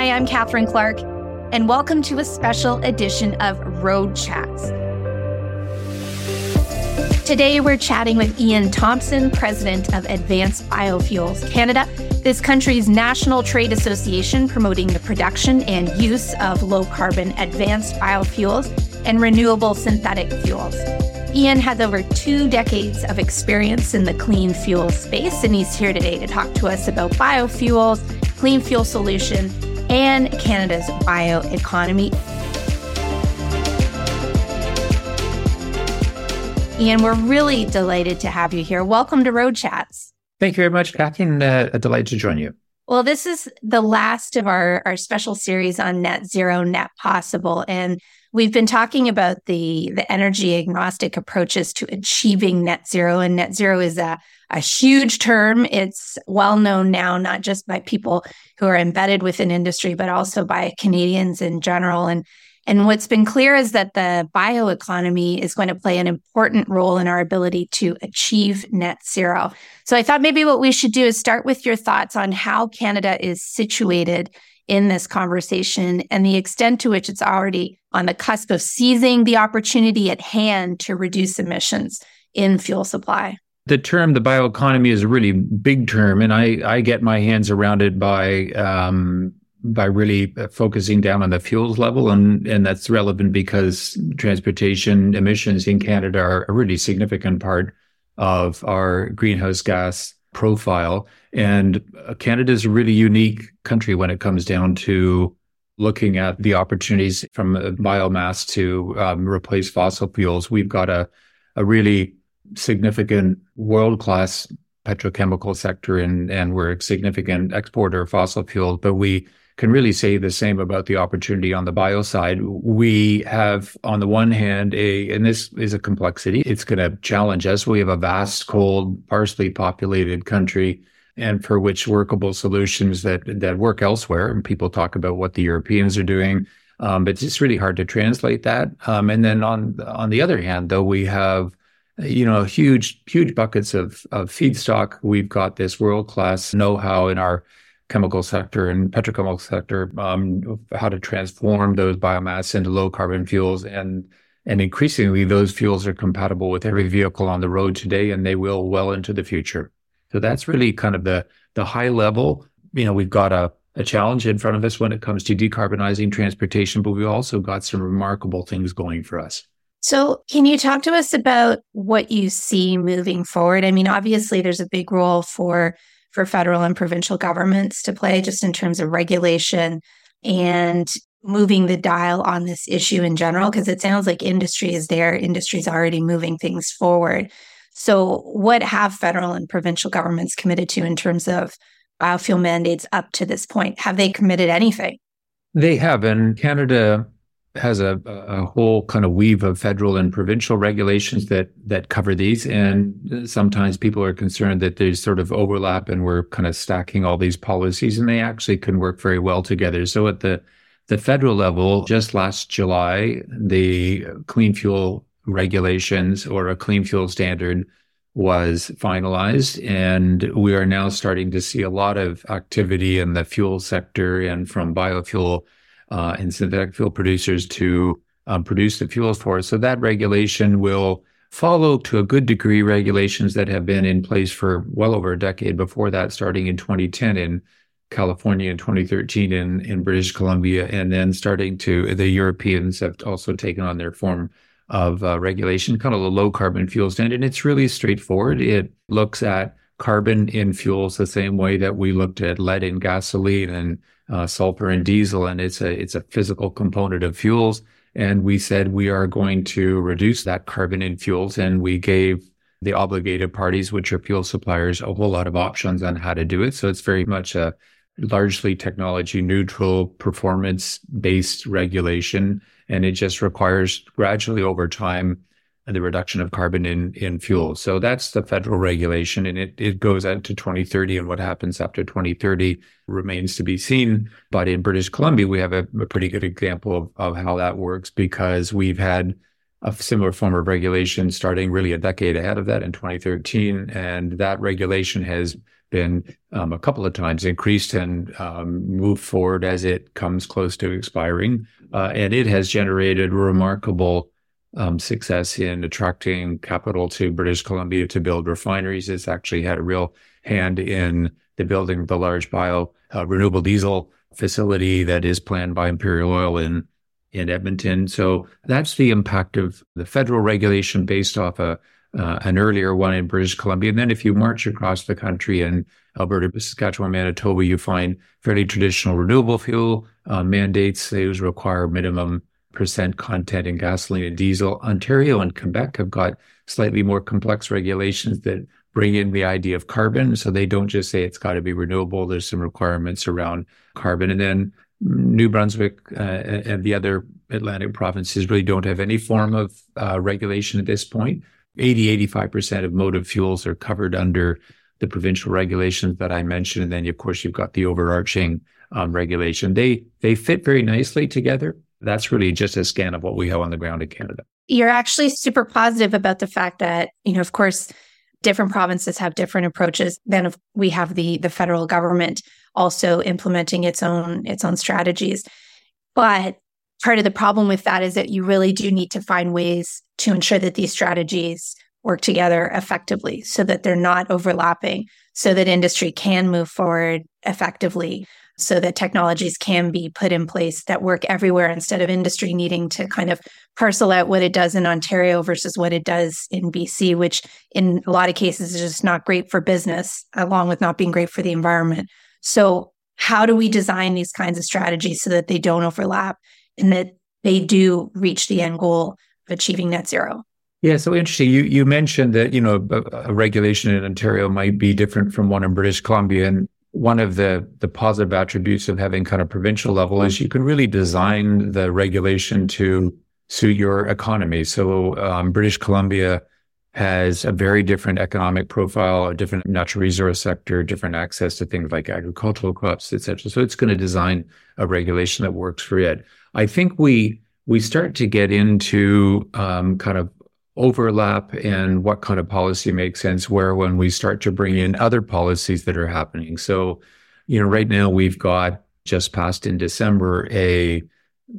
Hi, I'm Catherine Clark, and welcome to a special edition of Road Chats. Today, we're chatting with Ian Thomson, president of Advanced Biofuels Canada, this country's national trade association promoting the production and use of low carbon advanced biofuels and renewable synthetic fuels. Ian has over two decades of experience in the clean fuel space, and he's here today to talk to us about biofuels, clean fuel solution, and Canada's bioeconomy. Ian, we're really delighted to have you here. Welcome to Road Chats. Thank you very much, Catherine. Uh, a delight to join you. Well, this is the last of our, our special series on net zero, net possible. And we've been talking about the, the energy agnostic approaches to achieving net zero. And net zero is a, a huge term. It's well known now, not just by people who are embedded within industry, but also by Canadians in general. And and what's been clear is that the bioeconomy is going to play an important role in our ability to achieve net zero. So I thought maybe what we should do is start with your thoughts on how Canada is situated in this conversation and the extent to which it's already on the cusp of seizing the opportunity at hand to reduce emissions in fuel supply. The term the bioeconomy is a really big term, and I, I get my hands around it by um, by really uh, focusing down on the fuels level. And, and that's relevant because transportation emissions in Canada are a really significant part of our greenhouse gas profile. And uh, Canada is a really unique country when it comes down to looking at the opportunities from biomass to um, replace fossil fuels. We've got a, a really significant world class petrochemical sector and, and we're a significant exporter of fossil fuels, but we can really say the same about the opportunity on the bio side. We have, on the one hand, a, and this is a complexity, it's going to challenge us. We have a vast, cold, sparsely populated country and for which workable solutions that, that work elsewhere. And people talk about what the Europeans are doing. Um, but it's really hard to translate that. Um, and then on, on the other hand, though, we have you know, huge, huge buckets of, of feedstock. We've got this world class know how in our chemical sector and petrochemical sector, um, how to transform those biomass into low carbon fuels. And, and increasingly, those fuels are compatible with every vehicle on the road today, and they will well into the future. So that's really kind of the, the high level. You know, we've got a, a challenge in front of us when it comes to decarbonizing transportation, but we've also got some remarkable things going for us. So, can you talk to us about what you see moving forward? I mean, obviously, there's a big role for for federal and provincial governments to play just in terms of regulation and moving the dial on this issue in general because it sounds like industry is there industry's already moving things forward. So what have federal and provincial governments committed to in terms of biofuel mandates up to this point? Have they committed anything? They have and canada has a, a whole kind of weave of federal and provincial regulations that that cover these. And sometimes people are concerned that there's sort of overlap and we're kind of stacking all these policies and they actually can work very well together. So at the the federal level just last july the clean fuel regulations or a clean fuel standard was finalized and we are now starting to see a lot of activity in the fuel sector and from biofuel uh, and synthetic fuel producers to um, produce the fuels for us. So that regulation will follow to a good degree regulations that have been in place for well over a decade before that, starting in 2010 in California in 2013 in, in British Columbia, and then starting to the Europeans have also taken on their form of uh, regulation, kind of a low carbon fuel standard. And it's really straightforward. It looks at carbon in fuels the same way that we looked at lead in gasoline and uh, sulfur and diesel, and it's a it's a physical component of fuels. And we said we are going to reduce that carbon in fuels, and we gave the obligated parties, which are fuel suppliers, a whole lot of options on how to do it. So it's very much a largely technology neutral, performance based regulation, and it just requires gradually over time the reduction of carbon in, in fuel. So that's the federal regulation and it, it goes out to 2030 and what happens after 2030 remains to be seen. But in British Columbia, we have a, a pretty good example of, of how that works because we've had a similar form of regulation starting really a decade ahead of that in 2013. And that regulation has been um, a couple of times increased and um, moved forward as it comes close to expiring. Uh, and it has generated remarkable um, success in attracting capital to British Columbia to build refineries. It's actually had a real hand in the building of the large bio uh, renewable diesel facility that is planned by Imperial Oil in in Edmonton. So that's the impact of the federal regulation based off a uh, an earlier one in British Columbia. And then if you march across the country in Alberta, Saskatchewan, Manitoba, you find fairly traditional renewable fuel uh, mandates. Those require minimum percent content in gasoline and diesel. Ontario and Quebec have got slightly more complex regulations that bring in the idea of carbon. So they don't just say it's got to be renewable. There's some requirements around carbon. And then New Brunswick uh, and the other Atlantic provinces really don't have any form of uh, regulation at this point. 80, 85% of motive fuels are covered under the provincial regulations that I mentioned. And then, of course, you've got the overarching um, regulation. They, they fit very nicely together. That's really just a scan of what we have on the ground in Canada. You're actually super positive about the fact that, you know, of course, different provinces have different approaches. Then we have the the federal government also implementing its own its own strategies. But part of the problem with that is that you really do need to find ways to ensure that these strategies work together effectively so that they're not overlapping so that industry can move forward effectively so that technologies can be put in place that work everywhere instead of industry needing to kind of parcel out what it does in Ontario versus what it does in BC, which in a lot of cases is just not great for business, along with not being great for the environment. So, how do we design these kinds of strategies so that they don't overlap and that they do reach the end goal of achieving net zero? Yeah, so interesting. You you mentioned that you know a, a regulation in Ontario might be different from one in British Columbia, and one of the the positive attributes of having kind of provincial level is you can really design the regulation to suit your economy. So um, British Columbia has a very different economic profile, a different natural resource sector, different access to things like agricultural crops, etc. So it's going to design a regulation that works for it. I think we we start to get into um, kind of overlap and what kind of policy makes sense where when we start to bring in other policies that are happening. So, you know, right now we've got just passed in December a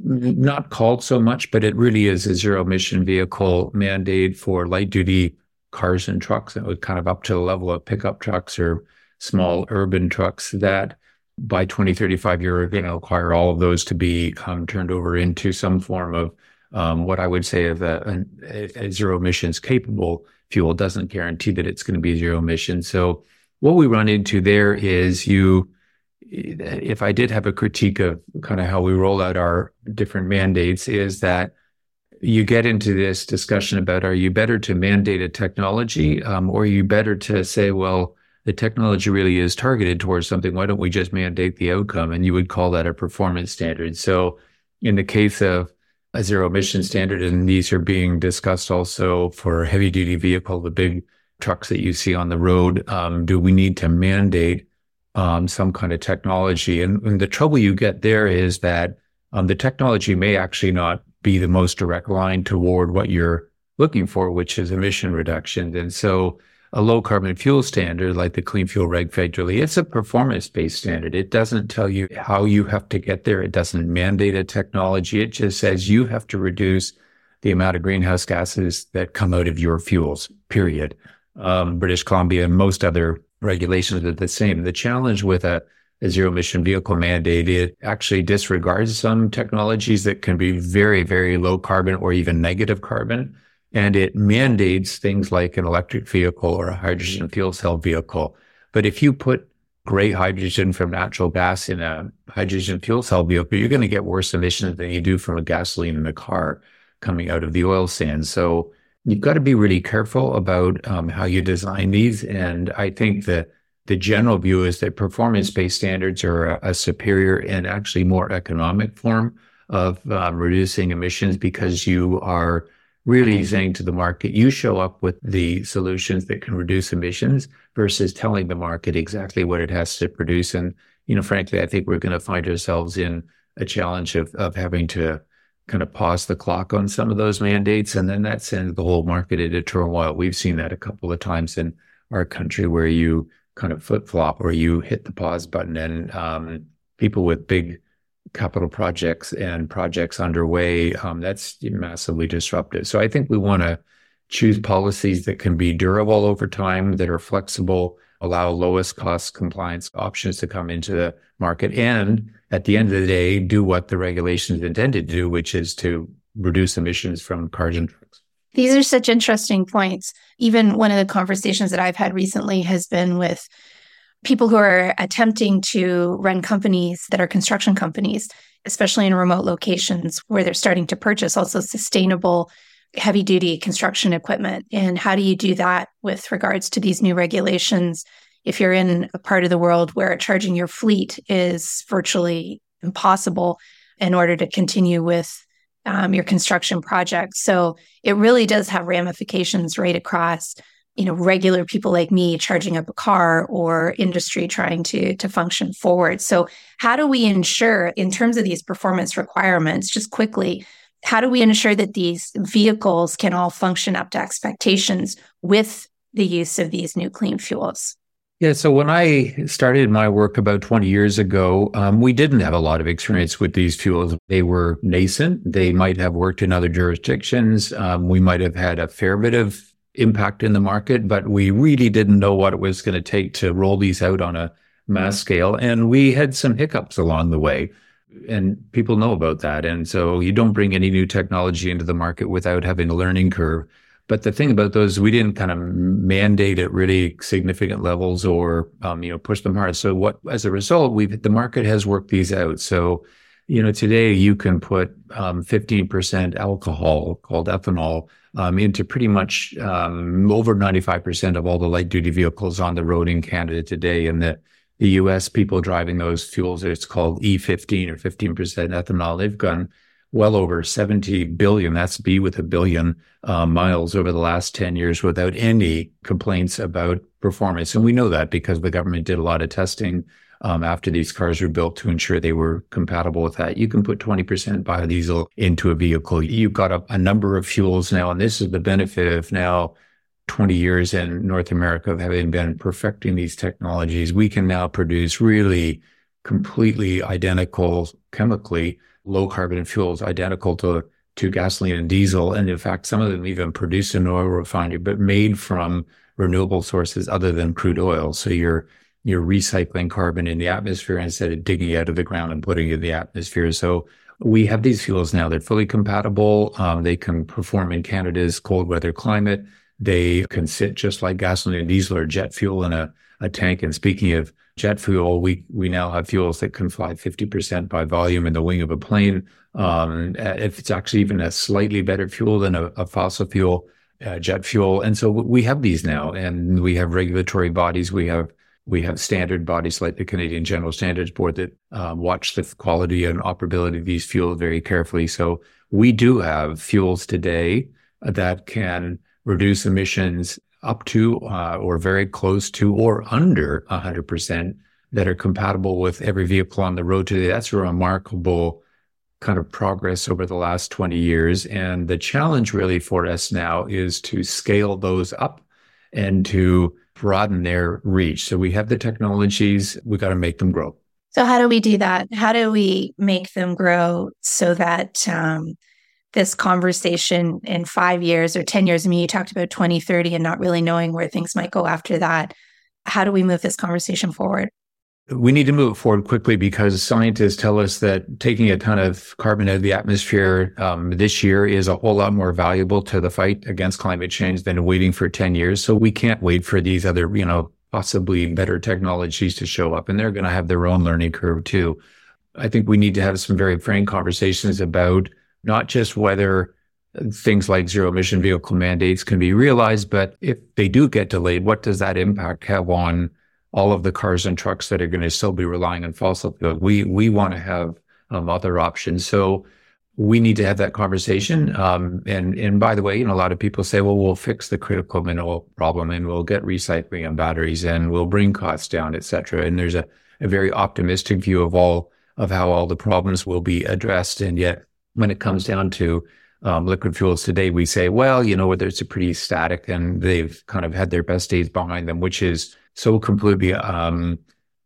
not called so much, but it really is a zero emission vehicle mandate for light duty cars and trucks. that was kind of up to the level of pickup trucks or small urban trucks that by 2035 you're going to require all of those to be um, turned over into some form of um, what I would say of a, a, a, zero emissions capable fuel doesn't guarantee that it's going to be zero emissions. So what we run into there is you, if I did have a critique of kind of how we roll out our different mandates is that you get into this discussion about are you better to mandate a technology um, or are you better to say, well, the technology really is targeted towards something. Why don't we just mandate the outcome? And you would call that a performance standard. So in the case of a zero emission standard, and these are being discussed also for heavy duty vehicle, the big trucks that you see on the road. Um, do we need to mandate um, some kind of technology? And, and, the trouble you get there is that um, the technology may actually not be the most direct line toward what you're looking for, which is emission reduction. And so a low carbon fuel standard like the Clean Fuel Reg federally, it's a performance based standard. It doesn't tell you how you have to get there. It doesn't mandate a technology. It just says you have to reduce the amount of greenhouse gases that come out of your fuels, period. Um, British Columbia and most other regulations are the same. The challenge with a, a zero emission vehicle mandate, it actually disregards some technologies that can be very, very low carbon or even negative carbon and it mandates things like an electric vehicle or a hydrogen fuel cell vehicle. But if you put gray hydrogen from natural gas in a hydrogen fuel cell vehicle, you're going to get worse emissions than you do from a gasoline in a car coming out of the oil sands. So you've got to be really careful about um, how you design these. And I think that the general view is that performance-based standards are a, a superior and actually more economic form of um, reducing emissions because you are really saying to the market, you show up with the solutions that can reduce emissions versus telling the market exactly what it has to produce. And, you know, frankly, I think we're going to find ourselves in a challenge of, of having to kind of pause the clock on some of those mandates. And then that sends the whole market into turmoil. We've seen that a couple of times in our country where you kind of flip flop or you hit the pause button and um, people with big capital projects and projects underway, um, that's massively disruptive. So I think we want to choose policies that can be durable over time, that are flexible, allow lowest cost compliance options to come into the market, and at the end of the day, do what the regulation is intended to do, which is to reduce emissions from cars and trucks. These are such interesting points. Even one of the conversations that I've had recently has been with people who are attempting to run companies that are construction companies, especially in remote locations where they're starting to purchase also sustainable heavy duty construction equipment. And how do you do that with regards to these new regulations? If you're in a part of the world where charging your fleet is virtually impossible in order to continue with um, your construction project. So it really does have ramifications right across you know regular people like me charging up a car or industry trying to to function forward so how do we ensure in terms of these performance requirements just quickly how do we ensure that these vehicles can all function up to expectations with the use of these new clean fuels yeah, so when I started my work about 20 years ago, um, we didn't have a lot of experience with these fuels. They were nascent. They might have worked in other jurisdictions. Um, we might have had a fair bit of impact in the market, but we really didn't know what it was going to take to roll these out on a mass scale. And we had some hiccups along the way. And people know about that. And so you don't bring any new technology into the market without having a learning curve. But the thing about those, we didn't kind of mandate at really significant levels or, um, you know, push them hard. So what, as a result, we've, the market has worked these out. So, you know, today you can put um, 15% alcohol called ethanol um, into pretty much um, over 95% of all the light duty vehicles on the road in Canada today. And the, the US people driving those fuels, it's called E15 or 15% ethanol. They've gone well over 70 billion, that's B with a billion uh, miles over the last 10 years without any complaints about performance. And we know that because the government did a lot of testing um, after these cars were built to ensure they were compatible with that. You can put 20% biodiesel into a vehicle. You've got a, a number of fuels now, and this is the benefit of now 20 years in North America of having been perfecting these technologies. We can now produce really completely identical chemically low carbon fuels, identical to to gasoline and diesel. And in fact, some of them even produced in oil refinery, but made from renewable sources other than crude oil. So you're you're recycling carbon in the atmosphere instead of digging out of the ground and putting it in the atmosphere. So we have these fuels now. They're fully compatible. Um, they can perform in Canada's cold weather climate. They can sit just like gasoline diesel or jet fuel in a, a tank. And speaking of jet fuel, we we now have fuels that can fly 50% by volume in the wing of a plane. Um, if it's actually even a slightly better fuel than a, a fossil fuel, uh, jet fuel. And so we have these now, and we have regulatory bodies. We have we have standard bodies like the Canadian General Standards Board that uh, watch the quality and operability of these fuels very carefully. So we do have fuels today that can reduce emissions up to uh, or very close to or under 100% that are compatible with every vehicle on the road today. That's a remarkable kind of progress over the last 20 years. And the challenge really for us now is to scale those up and to broaden their reach. So we have the technologies, we got to make them grow. So how do we do that? How do we make them grow so that um, this conversation in five years or 10 years, I mean, you talked about 2030 and not really knowing where things might go after that. How do we move this conversation forward? We need to move forward quickly because scientists tell us that taking a ton of carbon out of the atmosphere um, this year is a whole lot more valuable to the fight against climate change than waiting for 10 years. So we can't wait for these other, you know, possibly better technologies to show up and they're going to have their own learning curve too. I think we need to have some very frank conversations about not just whether things like zero emission vehicle mandates can be realized, but if they do get delayed, what does that impact have on all of the cars and trucks that are going to still be relying on fossil fuel. We we want to have um, other options. So we need to have that conversation. Um, and and by the way, you know, a lot of people say, well, we'll fix the critical mineral problem and we'll get recycling on batteries and we'll bring costs down, et cetera. And there's a, a very optimistic view of all of how all the problems will be addressed. And yet, when it comes down to um, liquid fuels today, we say, well, you know, whether it's a pretty static and they've kind of had their best days behind them, which is so completely um,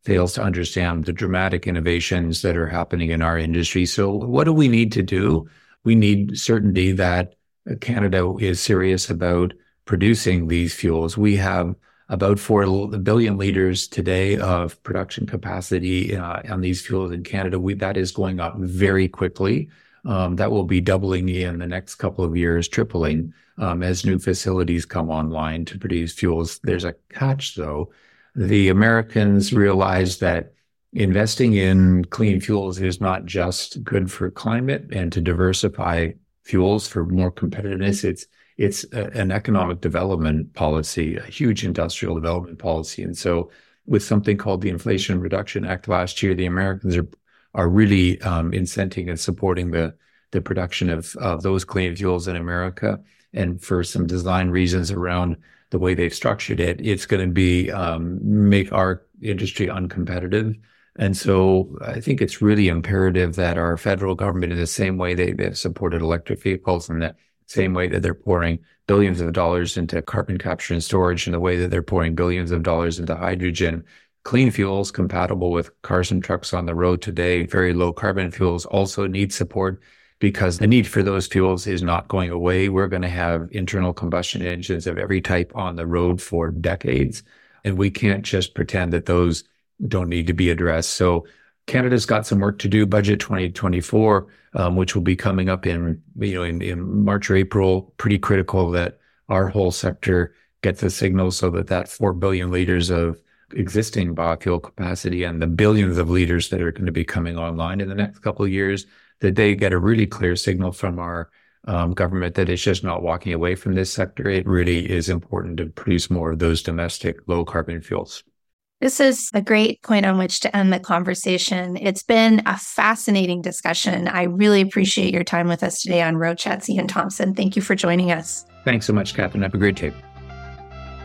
fails to understand the dramatic innovations that are happening in our industry. So, what do we need to do? We need certainty that Canada is serious about producing these fuels. We have about 4 billion liters today of production capacity uh, on these fuels in Canada. We, that is going up very quickly. Um, that will be doubling in the next couple of years, tripling um, as new facilities come online to produce fuels. There's a catch, though. The Americans realize that investing in clean fuels is not just good for climate and to diversify fuels for more competitiveness. It's it's a, an economic development policy, a huge industrial development policy. And so, with something called the Inflation Reduction Act last year, the Americans are are really um, incenting and supporting the the production of of those clean fuels in America. And for some design reasons around the way they've structured it, it's going to be um, make our industry uncompetitive. And so I think it's really imperative that our federal government, in the same way they, have supported electric vehicles and that same way that they're pouring billions of dollars into carbon capture and storage, in the way that they're pouring billions of dollars into hydrogen, clean fuels compatible with cars and trucks on the road today, very low carbon fuels also need support because the need for those fuels is not going away. We're going to have internal combustion engines of every type on the road for decades. And we can't just pretend that those don't need to be addressed. So Canada's got some work to do. Budget 2024, um, which will be coming up in you know in, in March or April. Pretty critical that our whole sector gets a signal so that that four billion liters of existing biofuel capacity and the billions of liters that are going to be coming online in the next couple of years, that they get a really clear signal from our um, government that it's just not walking away from this sector. It really is important to produce more of those domestic low carbon fuels. This is a great point on which to end the conversation. It's been a fascinating discussion. I really appreciate your time with us today on Road Chats, Ian Thomson. Thank you for joining us. Thanks so much, Catherine. Have a great day.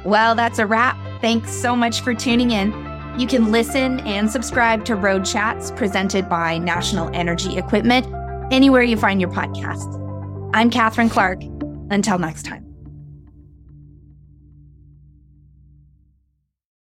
Well, that's a wrap. Thanks so much for tuning in. You can listen and subscribe to Road Chats presented by National Energy Equipment anywhere you find your podcast. I'm Catherine Clark. Until next time.